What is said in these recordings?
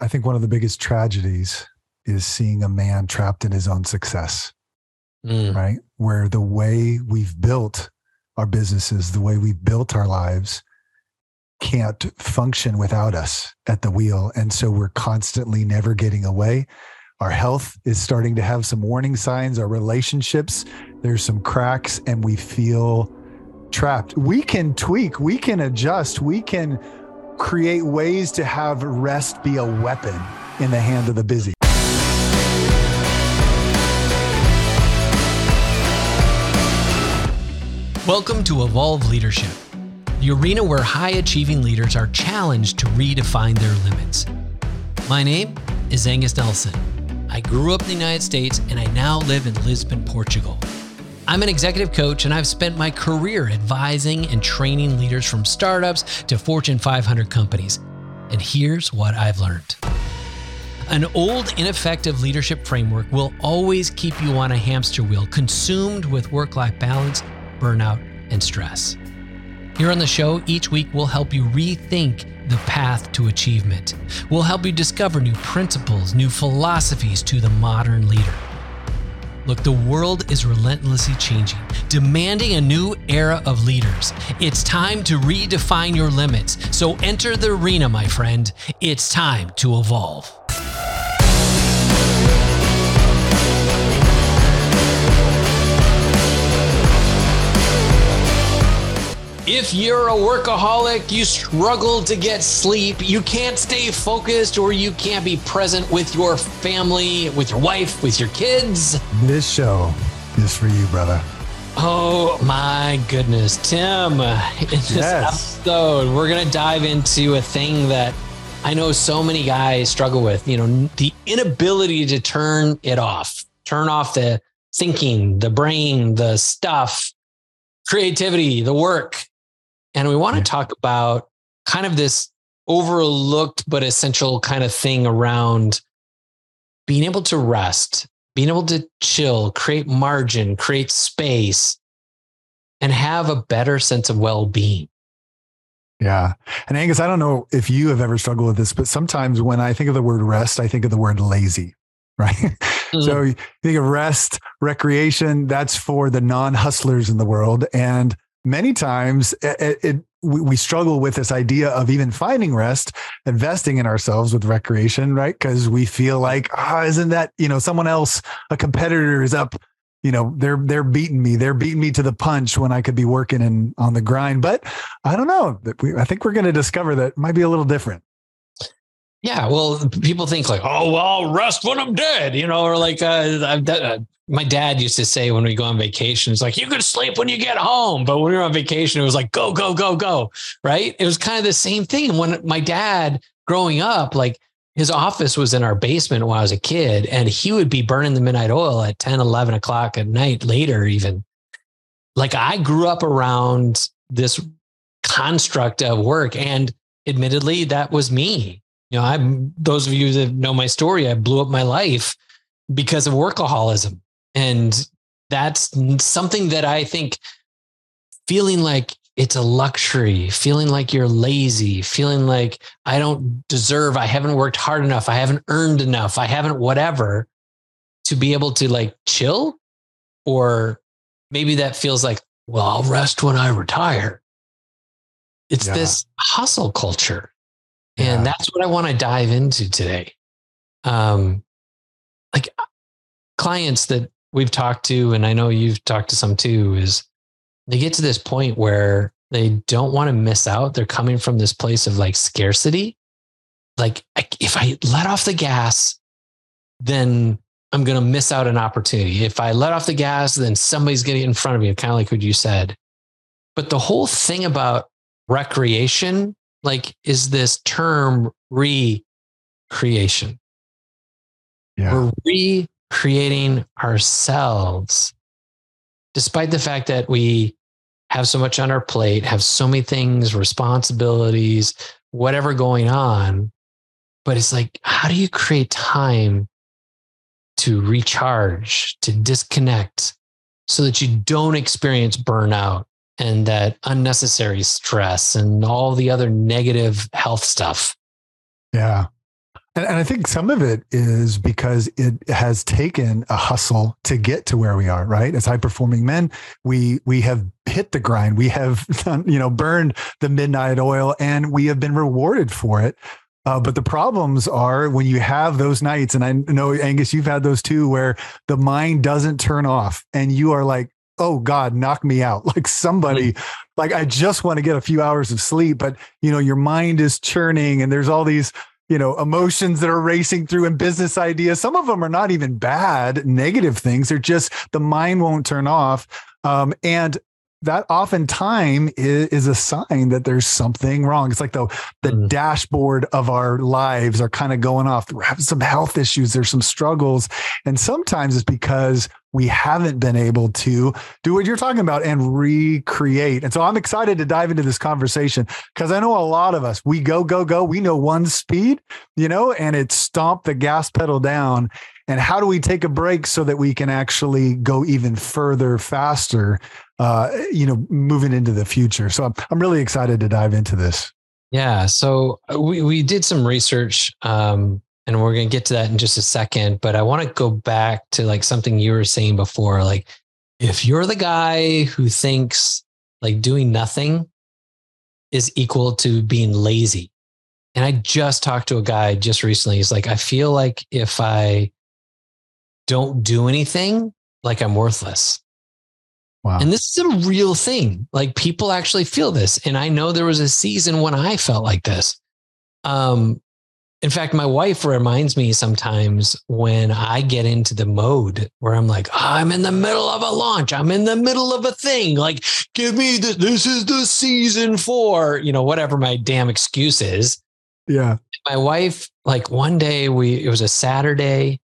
I think one of the biggest tragedies is seeing a man trapped in his own success, mm. right? Where the way we've built our businesses, the way we've built our lives, can't function without us at the wheel. And so we're constantly never getting away. Our health is starting to have some warning signs. Our relationships, there's some cracks, and we feel trapped. We can tweak, we can adjust, we can create ways to have rest be a weapon in the hand of the busy. Welcome to Evolve Leadership, the arena where high achieving leaders are challenged to redefine their limits. My name is Angus Nelson. I grew up in the United States and I now live in Lisbon, Portugal. I'm an executive coach and I've spent my career advising and training leaders from startups to Fortune 500 companies. And here's what I've learned. An old, ineffective leadership framework will always keep you on a hamster wheel, consumed with work life balance, burnout, and stress. Here on the show, each week we'll help you rethink the path to achievement. We'll help you discover new principles, new philosophies to the modern leader. Look, the world is relentlessly changing, demanding a new era of leaders. It's time to redefine your limits. So enter the arena, my friend. It's time to evolve. If you're a workaholic, you struggle to get sleep, you can't stay focused, or you can't be present with your family, with your wife, with your kids. This show is for you, brother. Oh my goodness, Tim. In this yes. episode, we're going to dive into a thing that I know so many guys struggle with, you know, the inability to turn it off, turn off the thinking, the brain, the stuff, creativity, the work. And we want to talk about kind of this overlooked but essential kind of thing around being able to rest, being able to chill, create margin, create space, and have a better sense of well being. Yeah. And Angus, I don't know if you have ever struggled with this, but sometimes when I think of the word rest, I think of the word lazy, right? Mm-hmm. so you think of rest, recreation, that's for the non hustlers in the world. And many times it, it, we struggle with this idea of even finding rest, investing in ourselves with recreation, right? Because we feel like, ah, oh, isn't that, you know, someone else, a competitor is up, you know, they're they're beating me. They're beating me to the punch when I could be working and on the grind. But I don't know. I think we're going to discover that might be a little different. Yeah, well, people think like, oh, well, I'll rest when I'm dead, you know, or like uh, uh, my dad used to say when we go on vacation, it's like you can sleep when you get home, but when we were on vacation, it was like go, go, go, go, right? It was kind of the same thing. When my dad growing up, like his office was in our basement when I was a kid, and he would be burning the midnight oil at 10, 11 o'clock at night, later even. Like I grew up around this construct of work, and admittedly, that was me you know, I'm those of you that know my story, I blew up my life because of workaholism. And that's something that I think feeling like it's a luxury, feeling like you're lazy, feeling like I don't deserve, I haven't worked hard enough, I haven't earned enough, I haven't whatever to be able to like chill. Or maybe that feels like, well, I'll rest when I retire. It's yeah. this hustle culture. And yeah. that's what I want to dive into today. Um, like clients that we've talked to, and I know you've talked to some too, is they get to this point where they don't want to miss out. They're coming from this place of like scarcity. Like, if I let off the gas, then I'm going to miss out an opportunity. If I let off the gas, then somebody's getting in front of me, kind of like what you said. But the whole thing about recreation like is this term recreation. Yeah. We're recreating ourselves, despite the fact that we have so much on our plate, have so many things, responsibilities, whatever going on. But it's like, how do you create time to recharge, to disconnect so that you don't experience burnout, and that unnecessary stress and all the other negative health stuff. Yeah. And, and I think some of it is because it has taken a hustle to get to where we are, right? As high performing men, we we have hit the grind. We have you know burned the midnight oil and we have been rewarded for it. Uh, but the problems are when you have those nights, and I know Angus, you've had those too, where the mind doesn't turn off, and you are like, "Oh God, knock me out!" Like somebody, mm-hmm. like I just want to get a few hours of sleep, but you know, your mind is churning, and there's all these you know emotions that are racing through and business ideas. Some of them are not even bad negative things. They're just the mind won't turn off. Um, and that oftentimes is, is a sign that there's something wrong. It's like the the mm. dashboard of our lives are kind of going off. We're having some health issues. There's some struggles, and sometimes it's because we haven't been able to do what you're talking about and recreate. And so I'm excited to dive into this conversation because I know a lot of us we go go go. We know one speed, you know, and it's stomp the gas pedal down and how do we take a break so that we can actually go even further faster uh, you know, moving into the future. So I'm, I'm really excited to dive into this. Yeah. So uh, we, we did some research um, and we're going to get to that in just a second, but I want to go back to like something you were saying before. Like if you're the guy who thinks like doing nothing is equal to being lazy. And I just talked to a guy just recently. He's like, I feel like if I don't do anything, like I'm worthless. Wow. And this is a real thing. Like people actually feel this. And I know there was a season when I felt like this. Um, in fact, my wife reminds me sometimes when I get into the mode where I'm like, oh, I'm in the middle of a launch. I'm in the middle of a thing. Like, give me the, this is the season four, you know, whatever my damn excuse is. Yeah. My wife, like one day we, it was a Saturday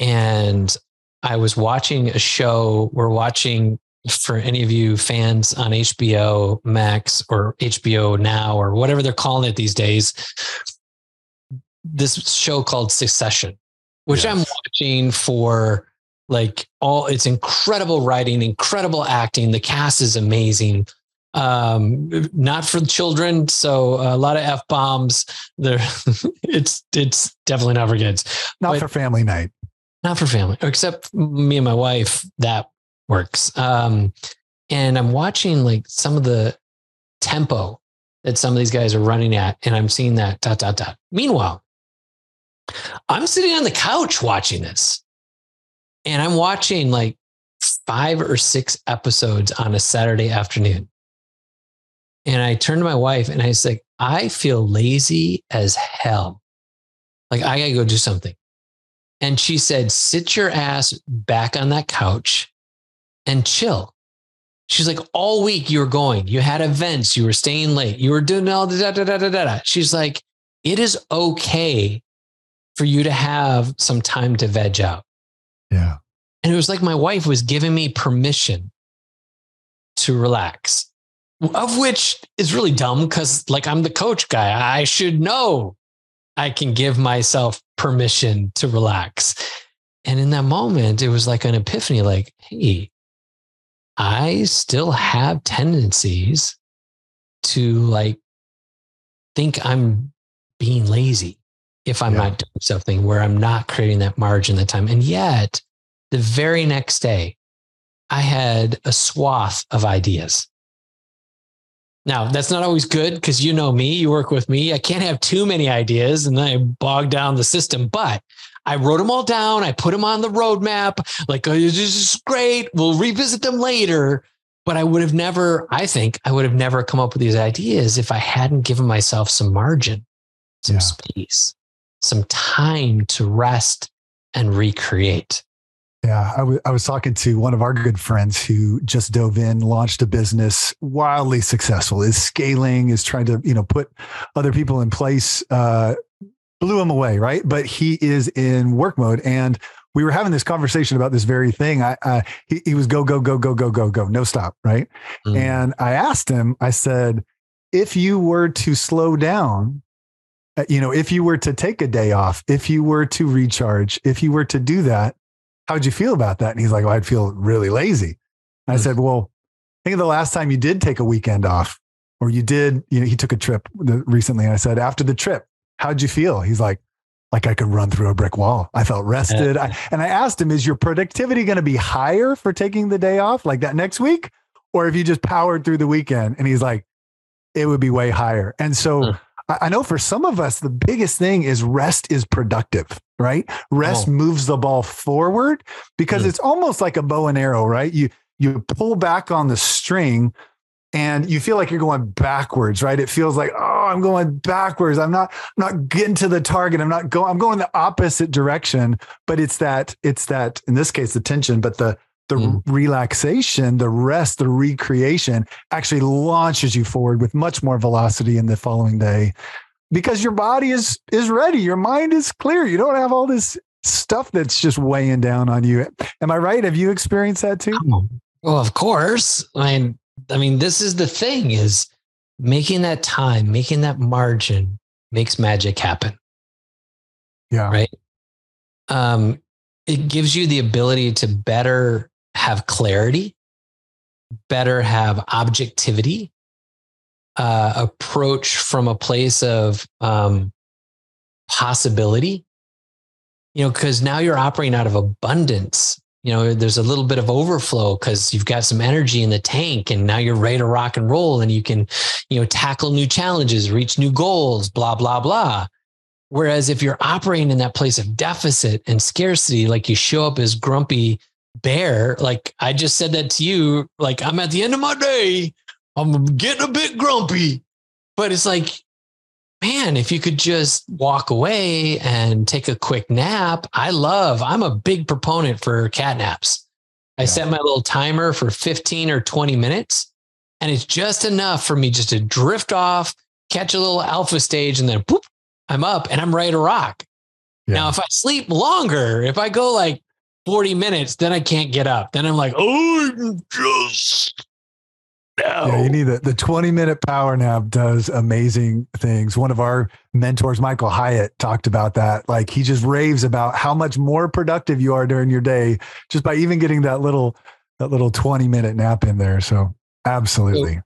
and I was watching a show. We're watching for any of you fans on HBO Max or HBO Now or whatever they're calling it these days, this show called Succession, which yes. I'm watching for like all it's incredible writing, incredible acting. The cast is amazing. Um, not for children, so a lot of f bombs. There, it's it's definitely not for kids. Not for family night. Not for family, except me and my wife. That works. Um, and I'm watching like some of the tempo that some of these guys are running at, and I'm seeing that dot dot dot. Meanwhile, I'm sitting on the couch watching this, and I'm watching like five or six episodes on a Saturday afternoon. And I turned to my wife and I said, I feel lazy as hell. Like I gotta go do something. And she said, sit your ass back on that couch and chill. She's like, all week you were going, you had events, you were staying late, you were doing all da da da da da da. She's like, it is okay for you to have some time to veg out. Yeah. And it was like my wife was giving me permission to relax, of which is really dumb because, like, I'm the coach guy. I should know I can give myself permission to relax. And in that moment, it was like an epiphany like, hey, I still have tendencies to like think I'm being lazy if I'm yeah. not doing something where I'm not creating that margin that time. And yet, the very next day, I had a swath of ideas. Now, that's not always good because you know me, you work with me. I can't have too many ideas and then I bog down the system. But I wrote them all down. I put them on the roadmap. Like, oh, this is great. We'll revisit them later. But I would have never, I think I would have never come up with these ideas if I hadn't given myself some margin, some yeah. space, some time to rest and recreate. Yeah, I, w- I was talking to one of our good friends who just dove in, launched a business, wildly successful, is scaling, is trying to you know put other people in place, uh, blew him away, right? But he is in work mode. And we were having this conversation about this very thing. I, uh, he, he was go, go, go, go, go, go, go, no stop. Right. Mm. And I asked him, I said, if you were to slow down, uh, you know, if you were to take a day off, if you were to recharge, if you were to do that, how would you feel about that? And he's like, well, I'd feel really lazy. Mm. I said, well, think of the last time you did take a weekend off or you did, you know, he took a trip recently. And I said, after the trip, how'd you feel? He's like, like I could run through a brick wall. I felt rested. I, and I asked him, is your productivity going to be higher for taking the day off like that next week? Or if you just powered through the weekend? And he's like, it would be way higher. And so. I, know for some of us, the biggest thing is rest is productive, right? Rest oh. moves the ball forward because mm. it's almost like a bow and arrow, right? You, you pull back on the string and you feel like you're going backwards, right? It feels like, oh, I'm going backwards. I'm not, I'm not getting to the target. I'm not going, I'm going the opposite direction. But it's that, it's that, in this case, the tension, but the the mm. relaxation, the rest, the recreation actually launches you forward with much more velocity in the following day because your body is is ready. Your mind is clear. You don't have all this stuff that's just weighing down on you. Am I right? Have you experienced that too? Well, of course. I mean, I mean, this is the thing is making that time, making that margin makes magic happen. Yeah. Right. Um, it gives you the ability to better have clarity, better have objectivity, uh, approach from a place of um, possibility. You know, because now you're operating out of abundance you know there's a little bit of overflow because you've got some energy in the tank and now you're ready to rock and roll and you can you know tackle new challenges reach new goals blah blah blah whereas if you're operating in that place of deficit and scarcity like you show up as grumpy bear like i just said that to you like i'm at the end of my day i'm getting a bit grumpy but it's like man, if you could just walk away and take a quick nap, I love, I'm a big proponent for cat naps. I yeah. set my little timer for 15 or 20 minutes, and it's just enough for me just to drift off, catch a little alpha stage, and then boop, I'm up and I'm ready to rock. Yeah. Now, if I sleep longer, if I go like 40 minutes, then I can't get up. Then I'm like, oh, I'm just no. Yeah, you need the, the 20 minute power nap does amazing things. One of our mentors, Michael Hyatt, talked about that. Like he just raves about how much more productive you are during your day just by even getting that little that little 20 minute nap in there. So absolutely.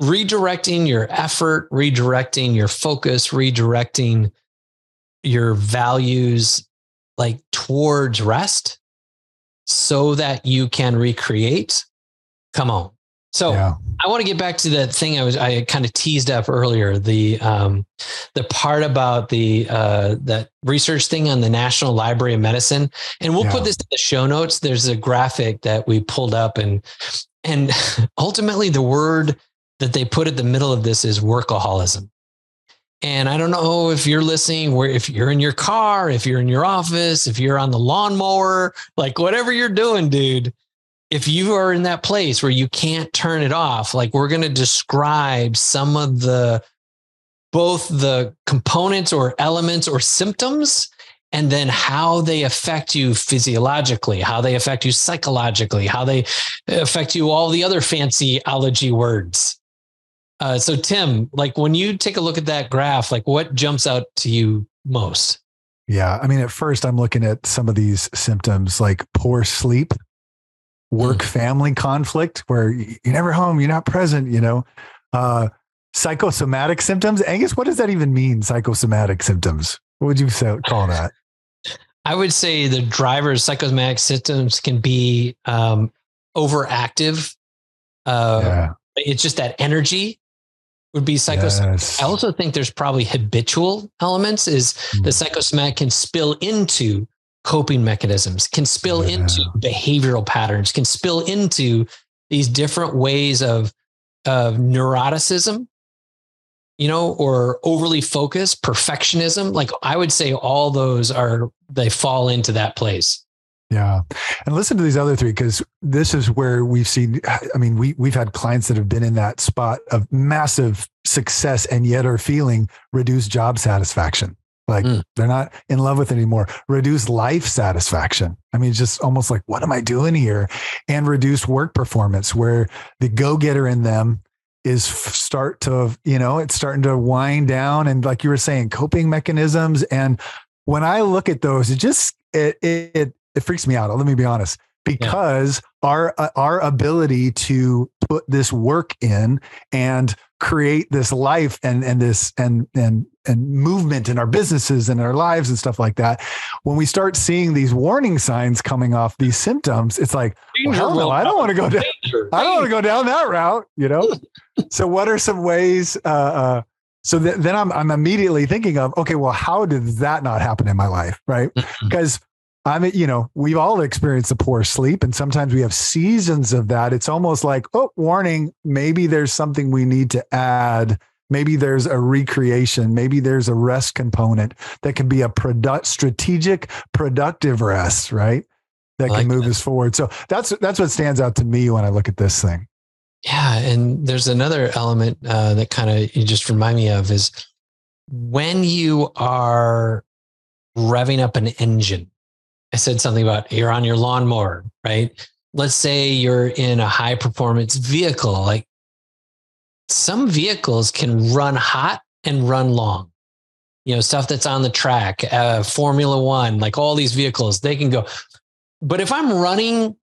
So redirecting your effort, redirecting your focus, redirecting your values like towards rest so that you can recreate. Come on so yeah. I want to get back to that thing I was I kind of teased up earlier the um, the part about the uh, that research thing on the National Library of Medicine, and we'll yeah. put this in the show notes. There's a graphic that we pulled up, and and ultimately the word that they put at the middle of this is workaholism. And I don't know if you're listening, where if you're in your car, if you're in your office, if you're on the lawnmower, like whatever you're doing, dude if you are in that place where you can't turn it off, like we're going to describe some of the both the components or elements or symptoms and then how they affect you physiologically, how they affect you psychologically, how they uh, affect you all the other fancy allergy words. Uh, so Tim, like when you take a look at that graph, like what jumps out to you most? Yeah, I mean, at first I'm looking at some of these symptoms like poor sleep, work mm. family conflict where you're never home, you're not present, you know. Uh, psychosomatic symptoms. Angus, what does that even mean? Psychosomatic symptoms. What would you say, call that? I would say the driver's psychosomatic symptoms can be um, overactive. Uh, yeah. It's just that energy would be psychosomatic. Yes. I also think there's probably habitual elements. Is mm. the psychosomatic can spill into coping mechanisms, can spill yeah. into behavioral patterns, can spill into these different ways of, of neuroticism, you know, or overly focused, perfectionism. Like I would say all those are, they fall into that place. Yeah. And listen to these other three, because this is where we've seen, I mean, we, we've had clients that have been in that spot of massive success and yet are feeling reduced job satisfaction. Like mm. they're not in love with anymore. Reduced life satisfaction. I mean, just almost like, what am I doing here? And reduced work performance where the go getter in them is start to, you know, it's starting to wind down. And like you were saying, coping mechanisms. And when I look at those, it just, it, it, it freaks me out. Let me be honest. because yeah. our uh, our ability to put this work in and create this life and and this and and and movement in our businesses and our lives and stuff like that when we start seeing these warning signs coming off these symptoms it's like well, no, i don't want to go down i don't want to go down that route you know so what are some ways uh, uh, so th- then I'm, I'm immediately thinking of okay well how did that not happen in my life right because I'm, you know, we've all experienced the poor sleep, and sometimes we have seasons of that. It's almost like, oh, warning, maybe there's something we need to add. Maybe there's a recreation. Maybe there's a rest component that can be a product, strategic, productive rest, right? That can move that. us forward. So that's that's what stands out to me when I look at this thing. Yeah, and there's another element uh, that kind of you just remind me of is when you are revving up an engine I said something about you're on your lawnmower, right? Let's say you're in a high performance vehicle. Like some vehicles can run hot and run long. You know, stuff that's on the track, uh, Formula One, like all these vehicles, they can go. But if I'm running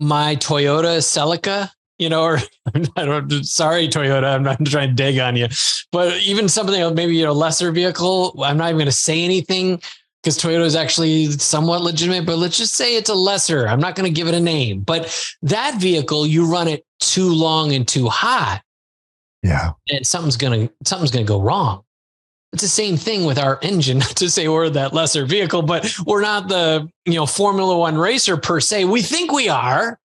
my Toyota Celica, you know, or I don't, sorry, Toyota, I'm not trying to dig on you, but even something maybe, you know, lesser vehicle, I'm not even going to say anything because Toyota is actually somewhat legitimate, but let's just say it's a lesser. I'm not going to give it a name, but that vehicle, you run it too long and too hot. Yeah. And something's going to, something's going to go wrong. It's the same thing with our engine, to say we're that lesser vehicle, but we're not the, you know, Formula One racer per se. We think we are,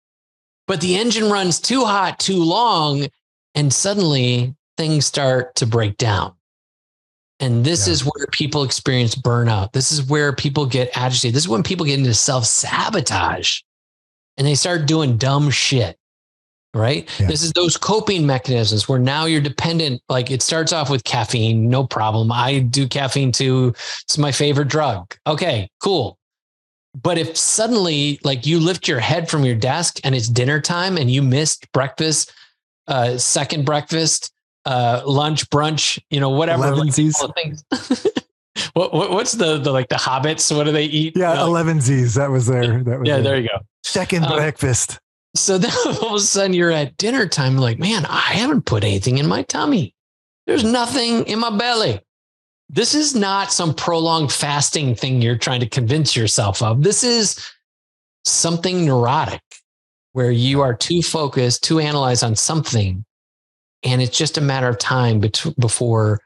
but the engine runs too hot, too long, and suddenly things start to break down. And this yeah. is where people experience burnout. This is where people get agitated. This is when people get into self sabotage and they start doing dumb shit. Right. Yeah. This is those coping mechanisms where now you're dependent. Like it starts off with caffeine, no problem. I do caffeine too. It's my favorite drug. Okay, cool. But if suddenly, like you lift your head from your desk and it's dinner time and you missed breakfast, uh, second breakfast, uh, lunch, brunch, you know, whatever. Elevensies. what, what, what's the the like the hobbits? What do they eat? Yeah, you know, elevensies. That was there. That was yeah. There, there you go. Second um, breakfast. So then all of a sudden you're at dinner time, like, man, I haven't put anything in my tummy. There's nothing in my belly. This is not some prolonged fasting thing you're trying to convince yourself of. This is something neurotic where you are too focused to analyze on something and it's just a matter of time bet- before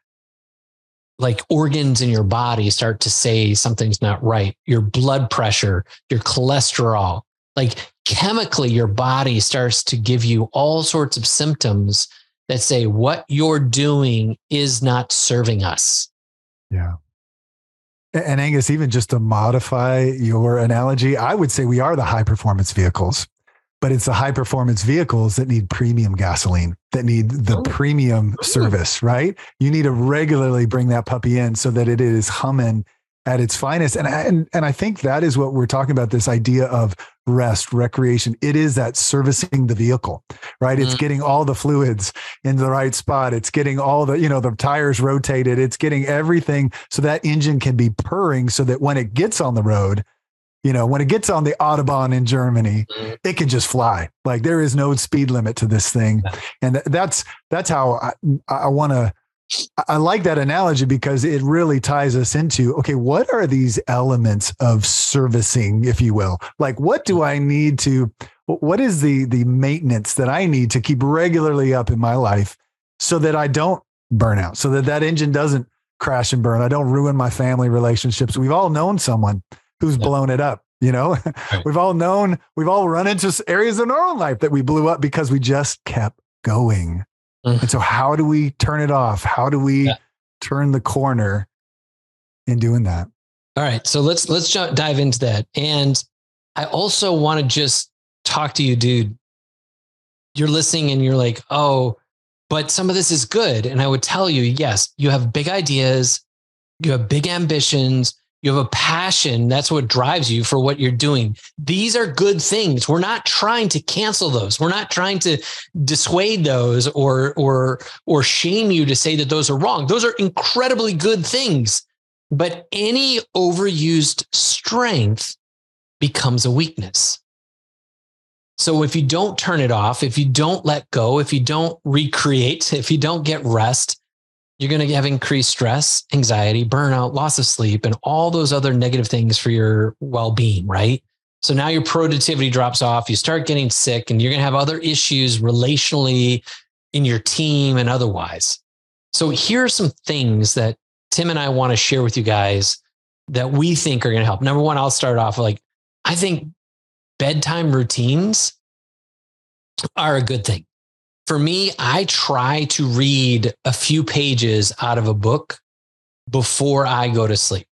like organs in your body start to say something's not right. Your blood pressure, your cholesterol, like chemically, your body starts to give you all sorts of symptoms that say what you're doing is not serving us. Yeah. And Angus, even just to modify your analogy, I would say we are the high performance vehicles but it's the high performance vehicles that need premium gasoline that need the oh. premium service right? You need to regularly bring that puppy in so that it is humming at its finest. And and and I think that is what we're talking about this idea of rest recreation. It is that servicing the vehicle right? Mm. it's getting all the fluids in the right spot. It's getting all the you know the tires rotated. It's getting everything so that engine can be purring so that when it gets on the road you know, when it gets on the Autobahn in Germany, mm-hmm. it can just fly. Like there is no speed limit to this thing. And that's that's how I, I want to I like that analogy because it really ties us into okay, what are these elements of servicing, if you will? Like what do I need to what is the the maintenance that I need to keep regularly up in my life so that I don't burn out, so that that engine doesn't crash and burn. I don't ruin my family relationships. We've all known someone who's yeah. blown it up. You know, right. we've all known, we've all run into areas in our own life that we blew up because we just kept going. Mm. And so, how do we turn it off? How do we yeah. turn the corner in doing that? All right, so let's let's dive into that. And I also want to just talk to you, dude. You're listening, and you're like, "Oh, but some of this is good." And I would tell you, yes, you have big ideas, you have big ambitions, you have a passion. That's what drives you for what you're doing. These are good things. We're not trying to cancel those. We're not trying to dissuade those or or or shame you to say that those are wrong. Those are incredibly good things. But any overused strength becomes a weakness. So if you don't turn it off, if you don't let go, if you don't recreate, if you don't get rest, you're going to have increased stress, anxiety, burnout, loss of sleep, and all those other negative things for your well being, right? So now your productivity drops off. You start getting sick, and you're going to have other issues relationally in your team and otherwise. So here are some things that Tim and I want to share with you guys that we think are going to help. Number one, I'll start off like I think bedtime routines are a good thing. For me, I try to read a few pages out of a book before I go to sleep.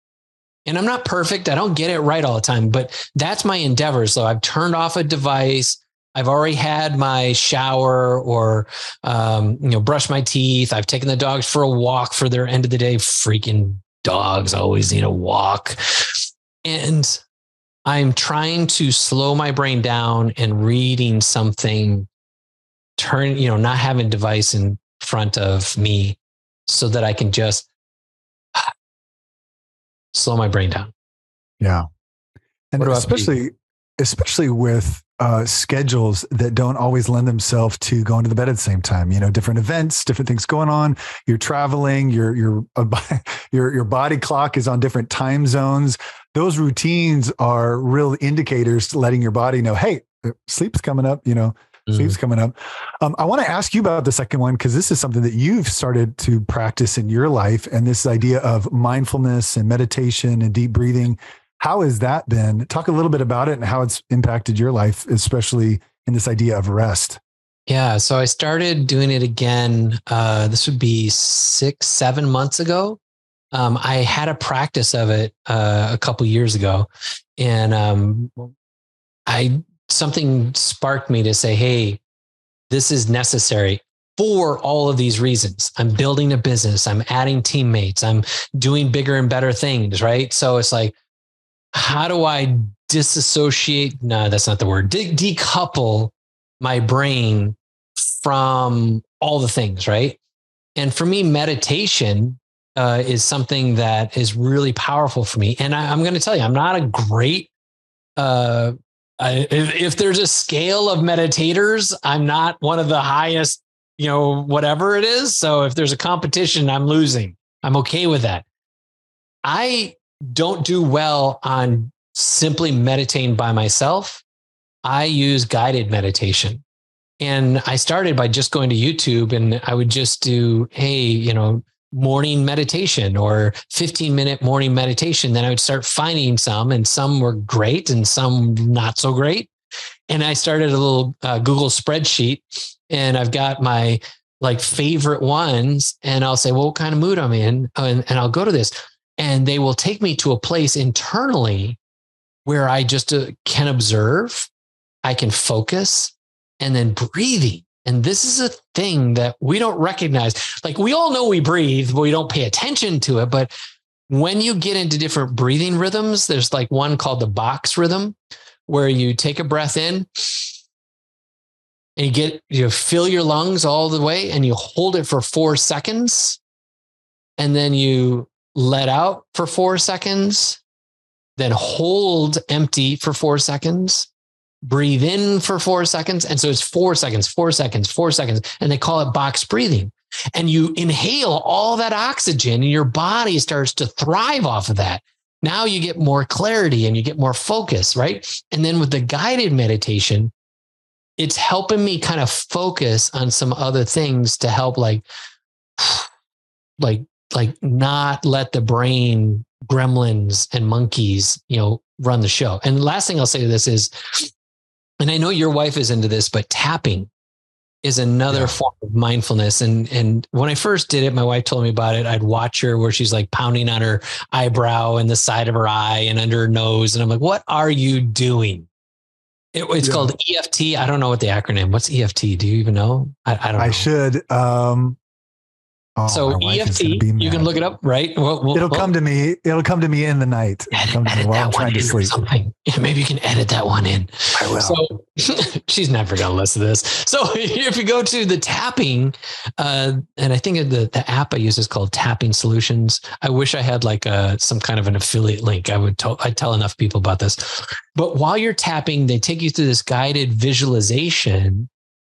And I'm not perfect. I don't get it right all the time, but that's my endeavor. So I've turned off a device. I've already had my shower or, um, you know, brush my teeth. I've taken the dogs for a walk for their end of the day. Freaking dogs always need a walk. And I'm trying to slow my brain down and reading something, turn, you know, not having device in front of me so that I can just slow my brain down. Yeah. And especially, especially with uh, schedules that don't always lend themselves to going to the bed at the same time. You know, different events, different things going on. You're traveling. Your your your your body clock is on different time zones. Those routines are real indicators letting your body know, hey, uh, sleep's coming up. You know, mm. sleep's coming up. Um, I want to ask you about the second one because this is something that you've started to practice in your life, and this idea of mindfulness and meditation and deep breathing. How has that been? Talk a little bit about it and how it's impacted your life, especially in this idea of rest. Yeah. So I started doing it again. Uh, this would be six, seven months ago. Um, I had a practice of it uh, a couple years ago, and um, I something sparked me to say, "Hey, this is necessary." For all of these reasons, I'm building a business, I'm adding teammates, I'm doing bigger and better things, right? So it's like, how do I disassociate? No, that's not the word. De- decouple my brain from all the things, right? And for me, meditation uh, is something that is really powerful for me. And I, am going to tell you, I'm not a great. Uh, I, if, if there's a scale of meditators, I'm not one of the highest. You know, whatever it is. So if there's a competition, I'm losing. I'm okay with that. I don't do well on simply meditating by myself. I use guided meditation. And I started by just going to YouTube and I would just do, hey, you know, morning meditation or 15 minute morning meditation. Then I would start finding some, and some were great and some not so great. And I started a little uh, Google spreadsheet and I've got my like favorite ones. And I'll say, well, what kind of mood I'm in? And, and I'll go to this and they will take me to a place internally where I just uh, can observe, I can focus, and then breathing. And this is a thing that we don't recognize. Like we all know we breathe, but we don't pay attention to it. But when you get into different breathing rhythms, there's like one called the box rhythm, where you take a breath in and you get you fill your lungs all the way and you hold it for four seconds. And then you let out for four seconds, then hold empty for four seconds, breathe in for four seconds. And so it's four seconds, four seconds, four seconds. And they call it box breathing. And you inhale all that oxygen and your body starts to thrive off of that. Now you get more clarity and you get more focus, right? And then with the guided meditation, it's helping me kind of focus on some other things to help like like like not let the brain gremlins and monkeys, you know, run the show. And the last thing I'll say to this is, and I know your wife is into this, but tapping is another yeah. form of mindfulness. And and when I first did it, my wife told me about it. I'd watch her where she's like pounding on her eyebrow and the side of her eye and under her nose. And I'm like, what are you doing? It, it's yeah. called EFT. I don't know what the acronym. What's EFT? Do you even know? I, I don't. Know. I should. Um, Oh, so EFT, you can look it up, right? Well, well, it'll well, come to me. It'll come to me in the night. Edit, come to me while I'm trying to sleep. Something. Maybe you can edit that one in. I will. So she's never going to listen to this. So if you go to the tapping, uh, and I think the the app I use is called Tapping Solutions. I wish I had like a uh, some kind of an affiliate link. I would tell I tell enough people about this. But while you're tapping, they take you through this guided visualization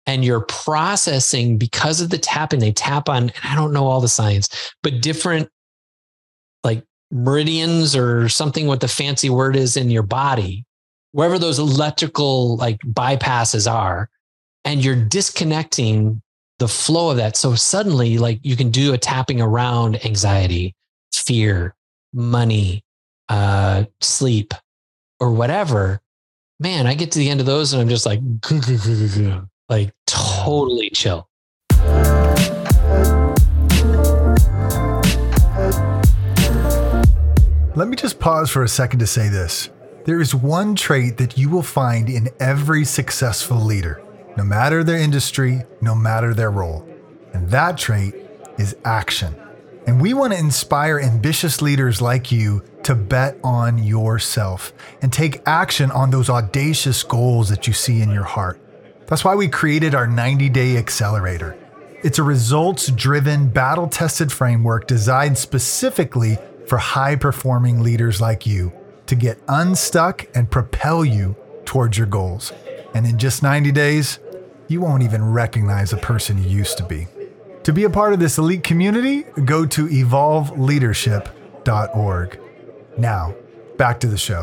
and you're processing because of the tapping they tap on and i don't know all the science but different like meridians or something what the fancy word is in your body wherever those electrical like bypasses are and you're disconnecting the flow of that. So suddenly like you can do a tapping around anxiety fear money uh sleep or whatever. Man i get to the end of those and i'm just like like totally chill. Let me just pause for a second to say this. There is one trait that you will find in every successful leader, no matter their industry, no matter their role. And that trait is action. And we want to inspire ambitious leaders like you to bet on yourself and take action on those audacious goals that you see in your heart. That's why we created our 90 Day Accelerator. It's a results driven, battle tested framework designed specifically for high performing leaders like you to get unstuck and propel you towards your goals. And in just 90 days, you won't even recognize the person you used to be. To be a part of this elite community, go to evolveleadership.org. Now, back to the show.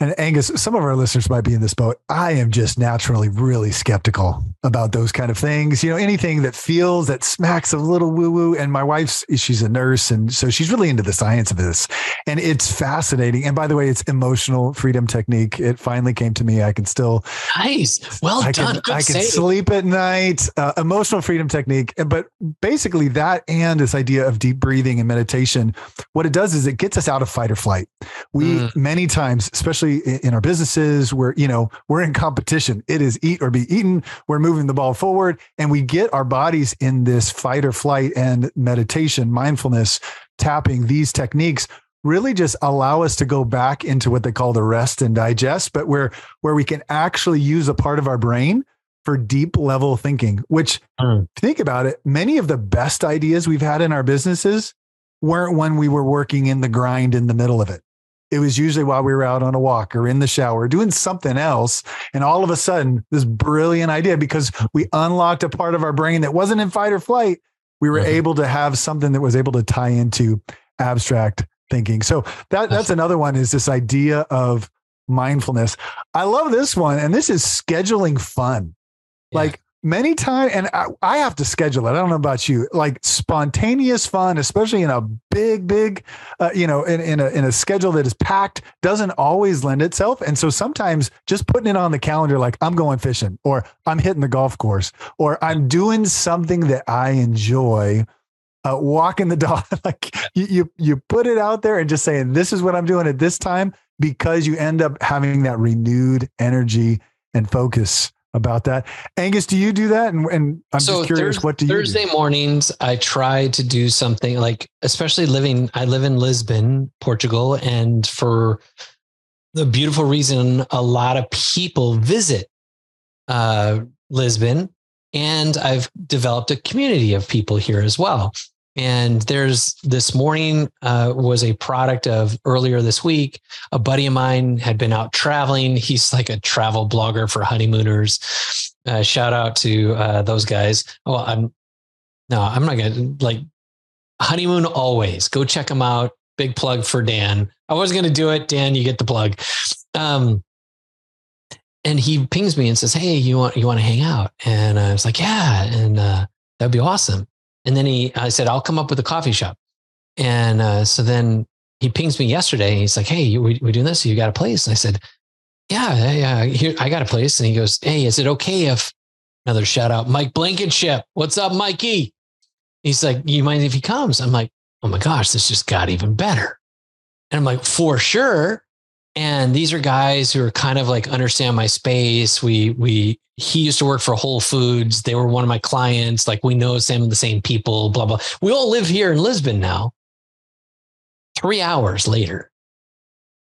And Angus, some of our listeners might be in this boat. I am just naturally really skeptical about those kind of things. You know, anything that feels that smacks a little woo woo. And my wife's, she's a nurse. And so she's really into the science of this. And it's fascinating. And by the way, it's emotional freedom technique. It finally came to me. I can still. Nice. Well I done. Can, Good I can sleep at night. Uh, emotional freedom technique. But basically, that and this idea of deep breathing and meditation, what it does is it gets us out of fight or flight. We, mm. many times, especially especially in our businesses where, you know, we're in competition. It is eat or be eaten. We're moving the ball forward and we get our bodies in this fight or flight and meditation, mindfulness, tapping these techniques really just allow us to go back into what they call the rest and digest, but where where we can actually use a part of our brain for deep level thinking, which mm. think about it, many of the best ideas we've had in our businesses weren't when we were working in the grind in the middle of it it was usually while we were out on a walk or in the shower doing something else. And all of a sudden, this brilliant idea, because we unlocked a part of our brain that wasn't in fight or flight, we were mm-hmm. able to have something that was able to tie into abstract thinking. So that that's another one is this idea of mindfulness. I love this one. And this is scheduling fun. Yeah. Like many times and I, I, have to schedule it. I don't know about you. Like spontaneous fun especially in a big big uh, you know in, in, a, in a schedule that is packed doesn't always lend itself. And so sometimes just putting it on the calendar like i'm going fishing or i'm hitting the golf course or i'm doing something that i enjoy uh, walking the dog. Like you, you you put it out there and just saying this is what i'm doing at this time because you end up having that renewed energy and focus about that. Angus, do you do that? And, and I'm so just curious, thir- what do you Thursday do? mornings, I try to do something like, especially living, I live in Lisbon, Portugal. And for the beautiful reason, a lot of people visit uh, Lisbon. And I've developed a community of people here as well. And there's this morning uh, was a product of earlier this week. A buddy of mine had been out traveling. He's like a travel blogger for honeymooners. Uh, shout out to uh, those guys. Oh, I'm no, I'm not gonna like honeymoon always. Go check them out. Big plug for Dan. I was gonna do it. Dan, you get the plug. Um, and he pings me and says, "Hey, you want you want to hang out?" And I was like, "Yeah," and uh, that'd be awesome. And then he, I said, I'll come up with a coffee shop. And uh, so then he pings me yesterday. He's like, Hey, we, we doing this? You got a place? And I said, Yeah, yeah, here, I got a place. And he goes, Hey, is it okay if another shout out, Mike Blankenship? What's up, Mikey? He's like, You mind if he comes? I'm like, Oh my gosh, this just got even better. And I'm like, For sure. And these are guys who are kind of like understand my space. We we he used to work for Whole Foods. They were one of my clients. Like we know some of the same people, blah, blah. We all live here in Lisbon now. Three hours later.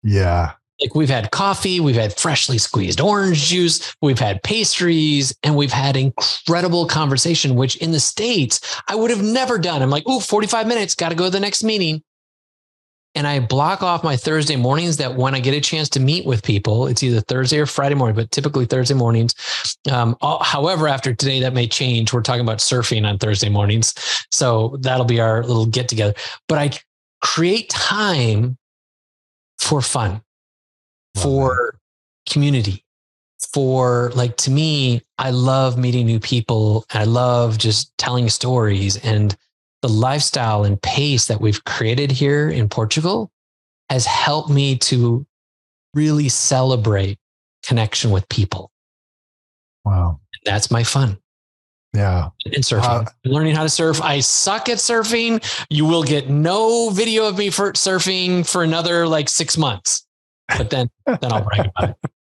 Yeah. Like we've had coffee, we've had freshly squeezed orange juice, we've had pastries, and we've had incredible conversation, which in the States I would have never done. I'm like, oh, 45 minutes, got to go to the next meeting. And I block off my Thursday mornings that when I get a chance to meet with people, it's either Thursday or Friday morning, but typically Thursday mornings. Um, however, after today, that may change. We're talking about surfing on Thursday mornings. So that'll be our little get together. But I create time for fun for community for like to me i love meeting new people i love just telling stories and the lifestyle and pace that we've created here in portugal has helped me to really celebrate connection with people wow that's my fun yeah. And surfing, uh, learning how to surf. I suck at surfing. You will get no video of me for surfing for another like six months but then then I'll brag about it.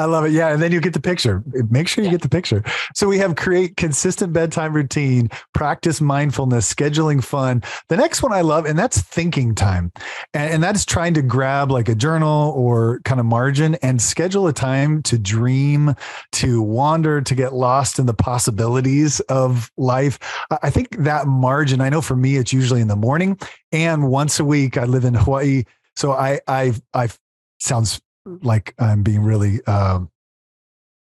I love it. Yeah. And then you get the picture. Make sure you yeah. get the picture. So we have create consistent bedtime routine, practice mindfulness, scheduling fun. The next one I love, and that's thinking time. And, and that's trying to grab like a journal or kind of margin and schedule a time to dream, to wander, to get lost in the possibilities of life. I think that margin, I know for me, it's usually in the morning and once a week. I live in Hawaii. So I, I, I sounds like I'm being really. Um,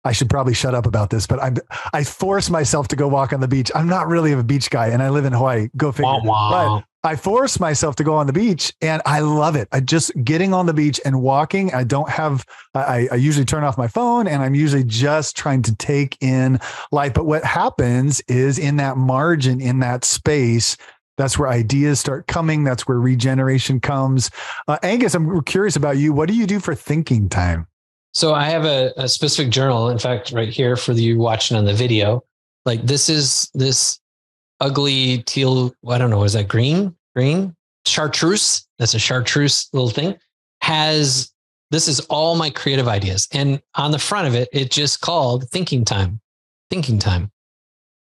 I should probably shut up about this, but I'm I force myself to go walk on the beach. I'm not really a beach guy, and I live in Hawaii. Go figure. But I force myself to go on the beach, and I love it. I just getting on the beach and walking. I don't have. I, I usually turn off my phone, and I'm usually just trying to take in life. But what happens is in that margin, in that space, that's where ideas start coming. That's where regeneration comes. Uh, Angus, I'm curious about you. What do you do for thinking time? So I have a, a specific journal. In fact, right here for you watching on the video, like this is this ugly teal. I don't know. Is that green? Green chartreuse. That's a chartreuse little thing. Has this is all my creative ideas, and on the front of it, it just called thinking time. Thinking time.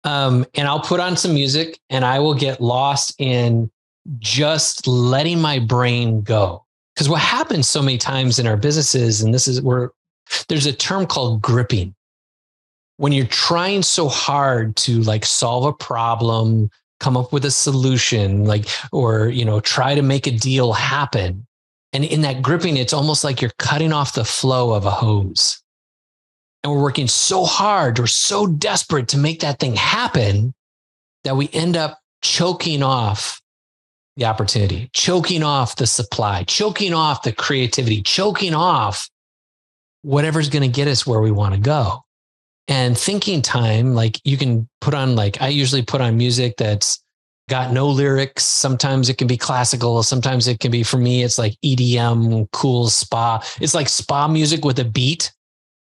Um, and I'll put on some music and I will get lost in just letting my brain go. Because what happens so many times in our businesses, and this is where there's a term called gripping. When you're trying so hard to like solve a problem, come up with a solution, like, or, you know, try to make a deal happen. And in that gripping, it's almost like you're cutting off the flow of a hose and we're working so hard, we're so desperate to make that thing happen that we end up choking off the opportunity, choking off the supply, choking off the creativity, choking off whatever's going to get us where we want to go. And thinking time, like you can put on, like I usually put on music that's got no lyrics. Sometimes it can be classical. Sometimes it can be, for me, it's like EDM, cool spa. It's like spa music with a beat.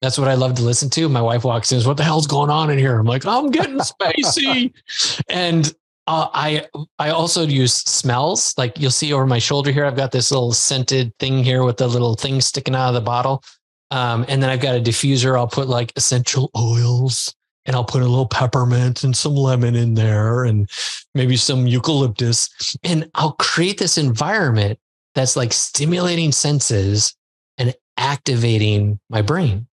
That's what I love to listen to. My wife walks in, is "What the hell's going on in here?" I'm like, "I'm getting spacey," and uh, I I also use smells. Like you'll see over my shoulder here, I've got this little scented thing here with the little thing sticking out of the bottle, um, and then I've got a diffuser. I'll put like essential oils, and I'll put a little peppermint and some lemon in there, and maybe some eucalyptus, and I'll create this environment that's like stimulating senses and activating my brain.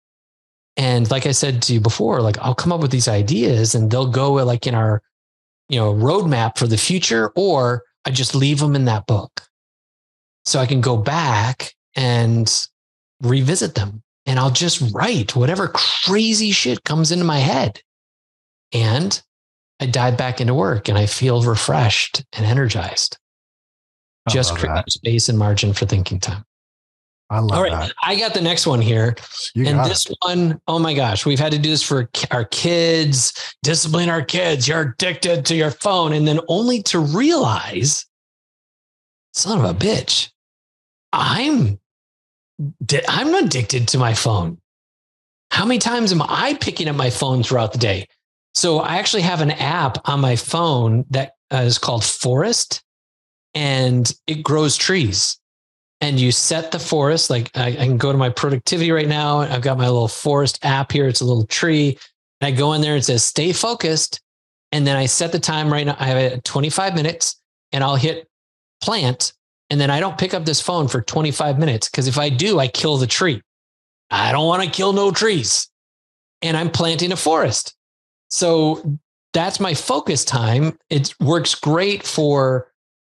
And like I said to you before, like I'll come up with these ideas and they'll go uh, like in our, you know, roadmap for the future, or I just leave them in that book. So I can go back and revisit them and I'll just write whatever crazy shit comes into my head. And I dive back into work and I feel refreshed and energized. just create space and margin for thinking time. I love All right. That. I got the next one here. You and this it. one, oh my gosh, we've had to do this for our kids, discipline our kids. You're addicted to your phone. And then only to realize, son of a bitch, I'm I'm addicted to my phone. How many times am I picking up my phone throughout the day? So I actually have an app on my phone that uh, called Forest and it grows trees and you set the forest. Like I, I, can go to my productivity right now. I've got my little forest app here. It's a little tree. And I go in there and says stay focused. And then I set the time right now. I have it 25 minutes and I'll hit plant. And then I don't pick up this phone for 25 minutes because if I do, I kill the tree. I don't want to kill no trees. And I'm planting a forest. So that's my focus time. It works great for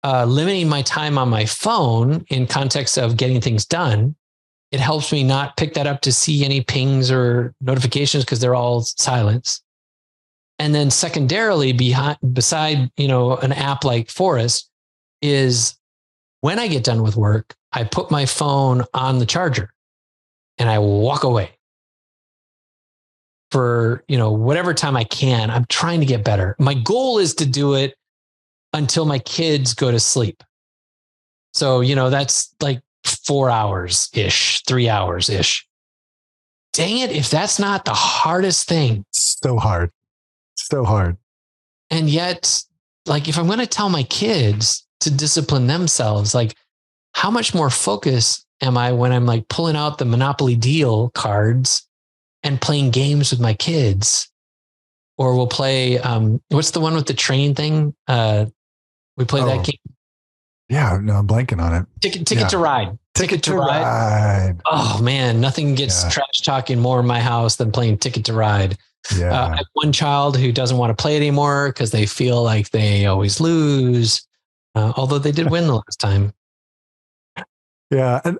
uh, limiting my time on my phone in context of getting things done. It helps me not pick that up to see any pings or notifications because they're all silence. And then secondarily, behind beside you know an app like Forest, is when I get done with work, I put my phone on the charger and I walk away for you know whatever time I can. I'm trying to get better. My goal is to do it until my kids go to sleep. So, you know, that's like 4 hours ish, 3 hours ish. Dang it, if that's not the hardest thing. So hard. So hard. And yet like if I'm going to tell my kids to discipline themselves, like how much more focus am I when I'm like pulling out the Monopoly deal cards and playing games with my kids? Or we'll play um, what's the one with the train thing? Uh, we play oh. that game. Yeah, no, I'm blanking on it. Ticket, ticket yeah. to ride. Ticket, ticket to, to ride. ride. Oh man, nothing gets yeah. trash talking more in my house than playing Ticket to Ride. Yeah. Uh, I have one child who doesn't want to play anymore because they feel like they always lose, uh, although they did win the last time. Yeah, and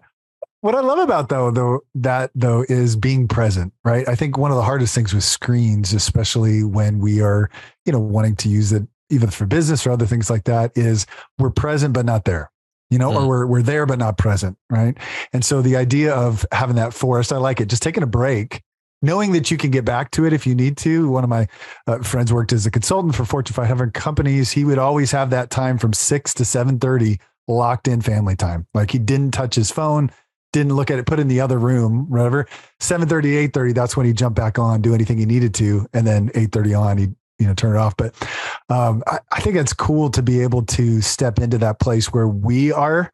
what I love about though, though that though is being present, right? I think one of the hardest things with screens, especially when we are, you know, wanting to use it even for business or other things like that, is we're present but not there you know, mm. or we're, we're there but not present, right? And so the idea of having that forest, I like it. Just taking a break, knowing that you can get back to it if you need to. One of my uh, friends worked as a consultant for Fortune 500 companies. He would always have that time from six to seven thirty locked in family time. Like he didn't touch his phone, didn't look at it, put it in the other room, whatever. 7:30, 8:30, that's when he jumped back on, do anything he needed to, and then 8:30 on, he you know turn it off. But um, I, I, think it's cool to be able to step into that place where we are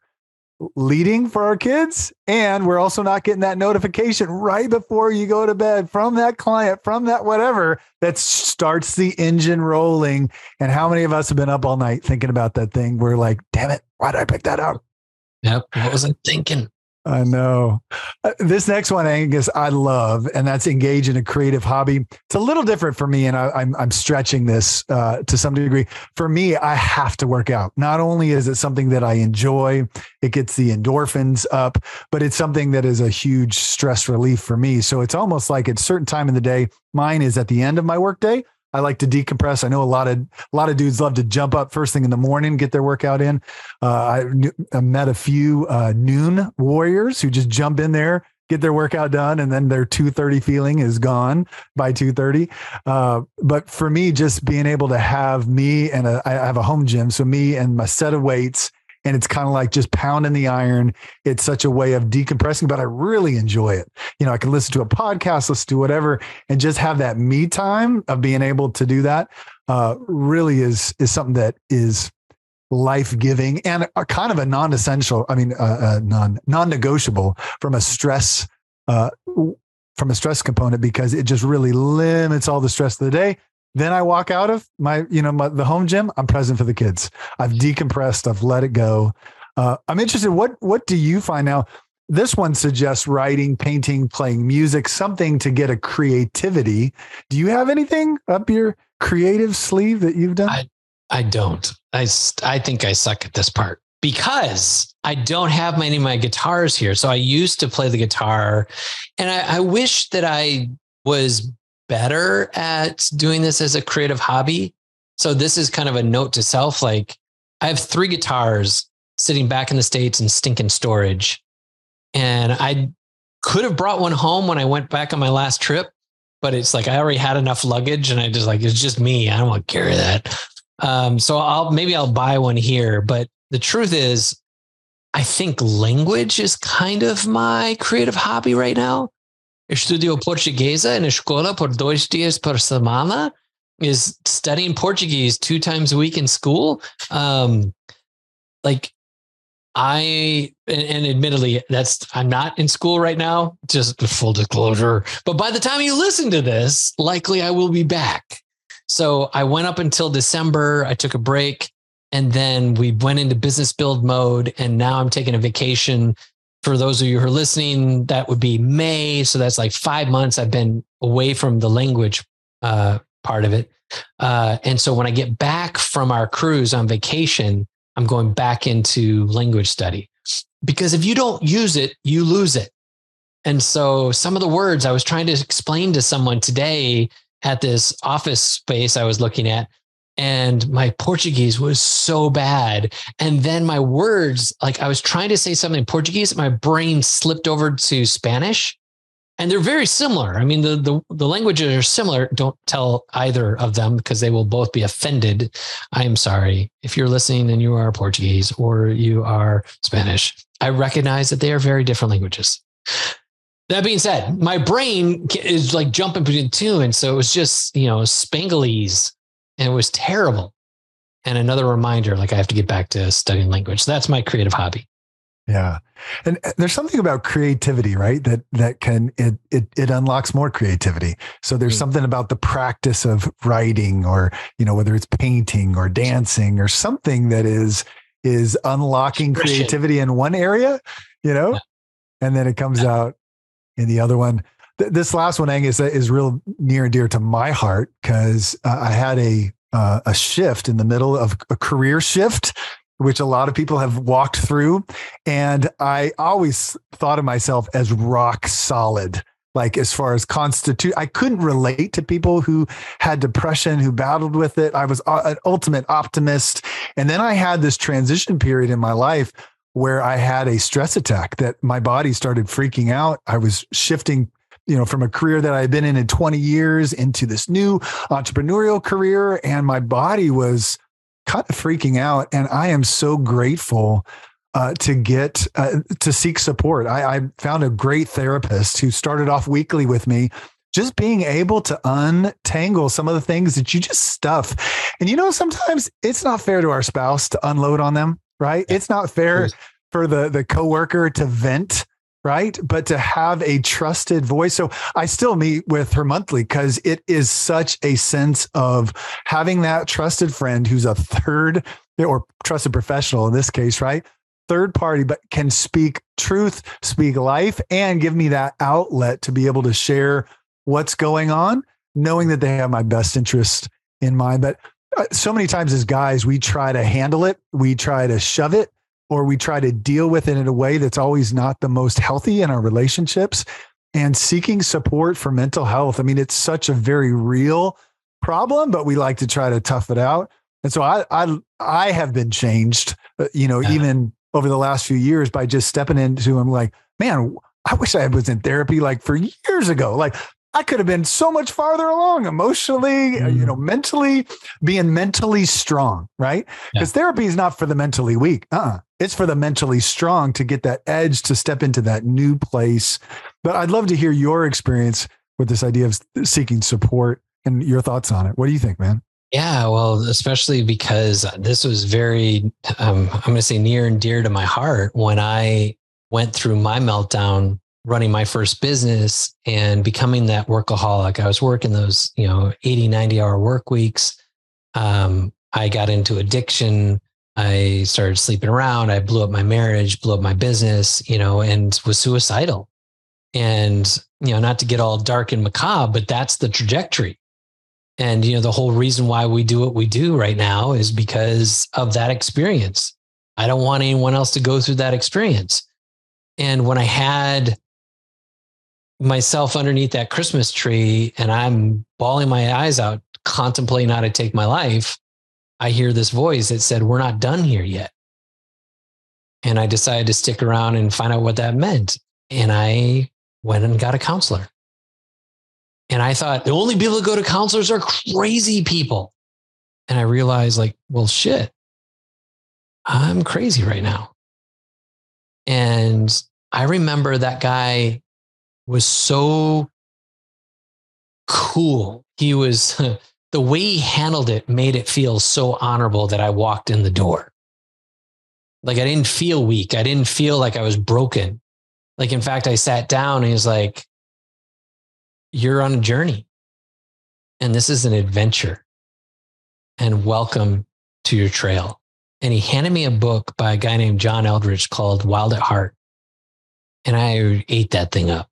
leading for our kids and we're also not getting that notification right before you go to bed from that client from that whatever that starts the engine rolling. And how many of us have been up all night thinking about that thing? We're like damn it why did i pick that up? Yep what was i thinking I know. Uh, this next one, Angus, I love, and that's engage in a creative hobby. It's a little different for me, and I, am I'm, I'm stretching this uh, to some degree. For me, I have to work out. Not only is it something that I enjoy, it gets the endorphins up, but it's something that is a huge stress relief for me. So it's almost like at a certain time in the day, mine is at the end of my workday. I like to decompress. I know a lot of a lot of dudes love to jump up first thing in the morning, get their workout in. Uh, I, I, met a few uh, noon warriors who just jump in there, get their workout done, and then their two thirty feeling is gone by two thirty. Uh, but for me, just being able to have me and a, I have a home gym, so me and my set of weights and it's kind of like just pounding the iron. It's such a way of decompressing, but I really enjoy it. You know, I can listen to a podcast, listen to whatever, and just have that me time of being able to do that. Uh, really is is something that is life giving and a, kind of a non essential. I mean, uh, uh, non non negotiable from a stress. Uh, from a stress component because it just really limits all the stress of the day then I walk out of my, you know, my, the home gym. I'm present for the kids. I've decompressed. I've let it go. Uh, I'm interested. What What do you find now? This one suggests writing, painting, playing music, something to get a creativity. Do you have anything up your creative sleeve that you've done? I, I don't. I I think I suck at this part because I don't have many of my guitars here. So I used to play the guitar, and I, I wish that I was better at doing this as a creative hobby. So this is kind of a note to self. Like I have three guitars sitting back in the States in stinking storage. And I could have brought one home when I went back on my last trip, but it's like I already had enough luggage and I just like, it's just me. I don't want to carry that. Um, so I'll maybe I'll buy one here. But the truth is, I think language is kind of my creative hobby right now. Estudio Portuguesa in a escola por dois dias por semana is studying Portuguese two times a week in school. Um, like I and, and, admittedly that's I'm not in school right now, just full disclosure. But by the time you listen to this, likely I will be back. So I went up until December. I took a break and then we went into business build mode. And now I'm taking a vacation. For those of you who are listening, that would be May. So that's like five months I've been away from the language uh, part of it. Uh, and so when I get back from our cruise on vacation, I'm going back into language study because if you don't use it, you lose it. And so some of the words I was trying to explain to someone today at this office space I was looking at, and my Portuguese was so bad. And then my words, like I was trying to say something in Portuguese, my brain slipped over to Spanish and they're very similar. I mean, the, the, the languages are similar. Don't tell either of them because they will both be offended. I am sorry if you're listening and you are Portuguese or you are Spanish. I recognize that they are very different languages. That being said, my brain is like jumping between two, and so it was just you know Spangalese, and it was terrible. And another reminder, like I have to get back to studying language. So that's my creative hobby. Yeah. And uh, there's something about creativity, right? That that can it it it unlocks more creativity. So there's mm-hmm. something about the practice of writing or, you know, whether it's painting or dancing or something that is is unlocking creativity in one area, you know? And then it comes out in the other one. Th- this last one, Angus, is real near and dear to my heart because uh, I had a uh, a shift in the middle of a career shift which a lot of people have walked through. And I always thought of myself as rock solid. Like as far as constitute, I couldn't relate to people who had depression, who battled with it. I was an ultimate optimist. And then I had this transition period in my life where I had a stress attack that my body started freaking out. I was shifting you know, from a career that I'd been in in 20 years into this new entrepreneurial career. And my body was kind of freaking out. And I am so grateful uh, to get uh, to seek support. I, I found a great therapist who started off weekly with me just being able to untangle some of the things that you just stuff. And you know, sometimes it's not fair to our spouse to unload on them, right? It's not fair for the the coworker to vent right? But to have a trusted voice. So I still meet with her monthly because it is such a sense of having that trusted friend who's a third or trusted professional in this case, right? Third party, but can speak truth, speak life, and give me that outlet to be able to share what's going on, knowing that they have my best interest in mind. But uh, so many times as guys, we try to handle it, we try to shove it or we try to deal with it in a way that's always not the most healthy in our relationships and seeking support for mental health. I mean, it's such a very real problem, but we like to try to tough it out. And so I I I have been changed, uh, you know, yeah. even over the last few years by just stepping into I'm like, man, I wish I was in therapy like for years ago. Like I could have been so much farther along emotionally, mm. you know, mm. mentally, being mentally strong, right? Because yeah. therapy is not for the mentally weak. Uh-uh. It's for the mentally strong to get that edge to step into that new place. But I'd love to hear your experience with this idea of seeking support and your thoughts on it. What do you think, man? Yeah, well, especially because this was very, um, I'm going to say near and dear to my heart when I went through my meltdown running my first business and becoming that workaholic. I was working those, you know, 80, 90 hour work weeks. Um, I got into addiction. I started sleeping around. I blew up my marriage, blew up my business, you know, and was suicidal. And, you know, not to get all dark and macabre, but that's the trajectory. And, you know, the whole reason why we do what we do right now is because of that experience. I don't want anyone else to go through that experience. And when I had myself underneath that Christmas tree and I'm bawling my eyes out, contemplating how to take my life, I hear this voice that said, We're not done here yet. And I decided to stick around and find out what that meant. And I went and got a counselor. And I thought the only people that go to counselors are crazy people. And I realized, like, well, shit, I'm crazy right now. And I remember that guy was so cool. He was the way he handled it made it feel so honorable that I walked in the door. Like I didn't feel weak. I didn't feel like I was broken. Like, in fact, I sat down and he's like, You're on a journey and this is an adventure. And welcome to your trail. And he handed me a book by a guy named John Eldredge called Wild at Heart. And I ate that thing up.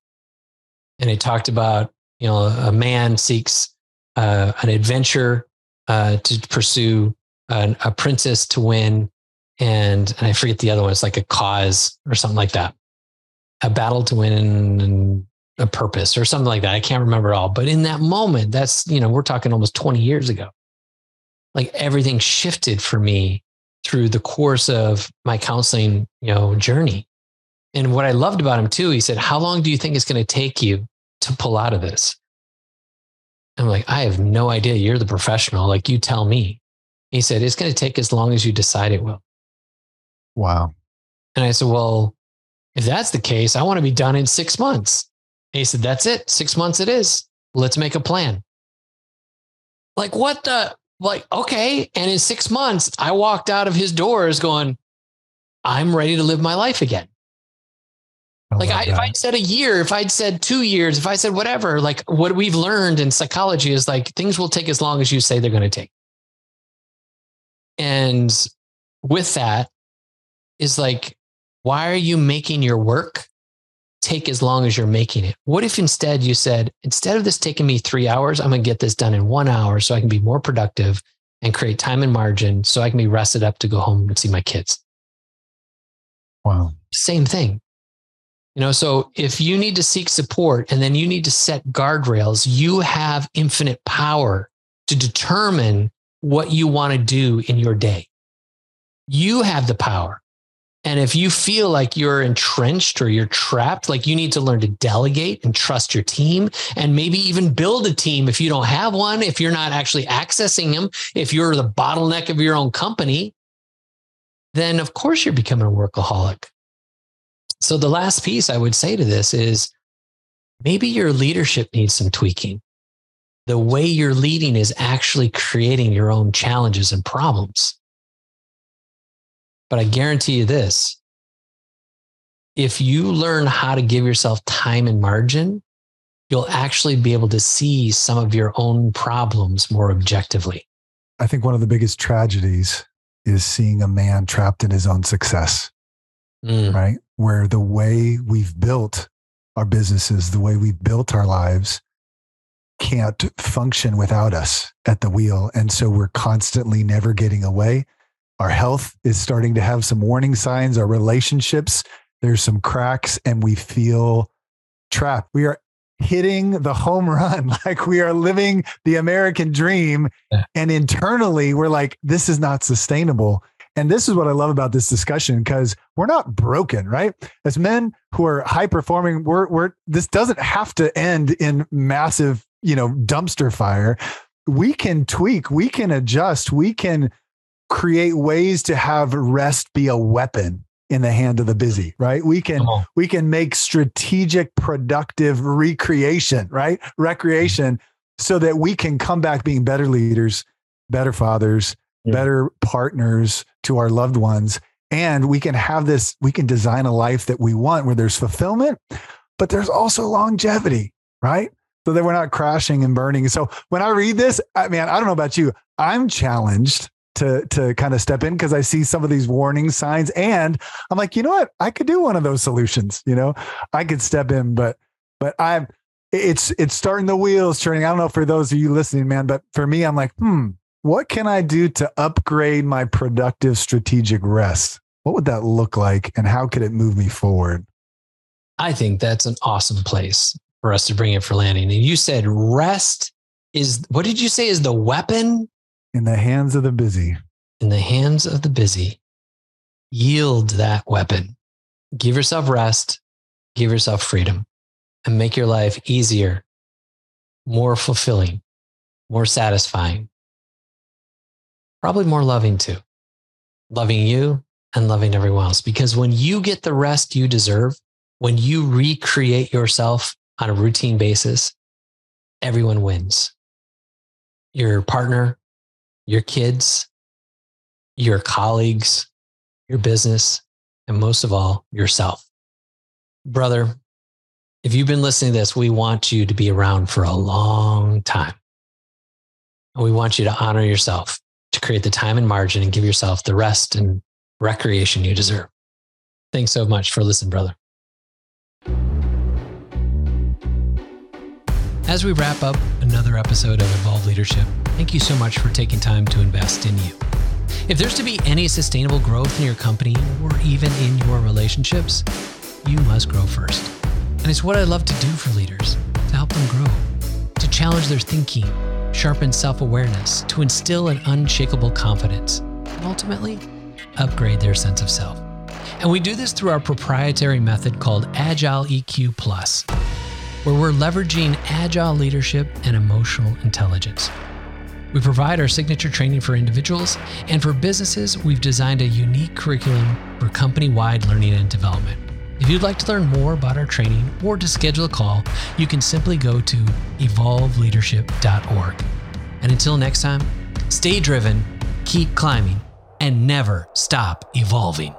And it talked about, you know, a man seeks uh, an adventure uh, to pursue, an, a princess to win, and, and I forget the other one. It's like a cause or something like that. A battle to win and a purpose or something like that. I can't remember it all, but in that moment, that's, you know, we're talking almost 20 years ago. Like everything shifted for me through the course of my counseling, you know, journey. And what I loved about him too, he said, How long do you think it's going to take you to pull out of this? I'm like, I have no idea. You're the professional. Like, you tell me. He said, It's going to take as long as you decide it will. Wow. And I said, Well, if that's the case, I want to be done in six months. And he said, That's it. Six months it is. Let's make a plan. Like, what the? Like, okay. And in six months, I walked out of his doors going, I'm ready to live my life again. I like I, if I'd said a year, if I'd said two years, if I said whatever, like what we've learned in psychology is like things will take as long as you say they're going to take. And with that is like, why are you making your work take as long as you're making it? What if instead you said, instead of this taking me three hours, I'm going to get this done in one hour so I can be more productive and create time and margin so I can be rested up to go home and see my kids? Wow. Same thing. You know, so if you need to seek support and then you need to set guardrails, you have infinite power to determine what you want to do in your day. You have the power. And if you feel like you're entrenched or you're trapped, like you need to learn to delegate and trust your team and maybe even build a team if you don't have one, if you're not actually accessing them, if you're the bottleneck of your own company, then of course you're becoming a workaholic. So the last piece I would say to this is maybe your leadership needs some tweaking. The way you're leading is actually creating your own challenges and problems. But I guarantee you this if you learn how to give yourself time and margin, you'll actually be able to see some of your own problems more objectively. I think one of the biggest tragedies is seeing a man trapped in his own success, mm. right? Where the way we've built our businesses, the way we've built our lives, can't function without us at the wheel. And so we're constantly never getting away. Our health is starting to have some warning signs. Our relationships, there's some cracks, and we feel trapped. We are hitting the home run, like we are living the American dream. And internally, we're like, this is not sustainable. And this is what I love about this discussion because we're not broken, right? As men who are high performing, we're, we're, this doesn't have to end in massive, you know, dumpster fire. We can tweak, we can adjust, we can create ways to have rest be a weapon in the hand of the busy right we can uh-huh. we can make strategic productive recreation right recreation so that we can come back being better leaders better fathers better partners to our loved ones and we can have this we can design a life that we want where there's fulfillment but there's also longevity right so that we're not crashing and burning so when i read this i mean i don't know about you i'm challenged to to kind of step in because I see some of these warning signs and I'm like, you know what? I could do one of those solutions, you know. I could step in, but but I'm it's it's starting the wheels turning. I don't know for those of you listening, man, but for me, I'm like, hmm, what can I do to upgrade my productive strategic rest? What would that look like and how could it move me forward? I think that's an awesome place for us to bring it for landing. And you said rest is what did you say is the weapon in the hands of the busy. In the hands of the busy. Yield that weapon. Give yourself rest, give yourself freedom, and make your life easier, more fulfilling, more satisfying, probably more loving too. Loving you and loving everyone else. Because when you get the rest you deserve, when you recreate yourself on a routine basis, everyone wins. Your partner, your kids, your colleagues, your business, and most of all, yourself. Brother, if you've been listening to this, we want you to be around for a long time. And we want you to honor yourself, to create the time and margin and give yourself the rest and recreation you deserve. Thanks so much for listening, brother. As we wrap up another episode of Evolve Leadership, thank you so much for taking time to invest in you. If there's to be any sustainable growth in your company or even in your relationships, you must grow first. And it's what I love to do for leaders to help them grow, to challenge their thinking, sharpen self awareness, to instill an unshakable confidence, and ultimately upgrade their sense of self. And we do this through our proprietary method called Agile EQ Plus where we're leveraging agile leadership and emotional intelligence. We provide our signature training for individuals, and for businesses, we've designed a unique curriculum for company wide learning and development. If you'd like to learn more about our training or to schedule a call, you can simply go to evolveleadership.org. And until next time, stay driven, keep climbing, and never stop evolving.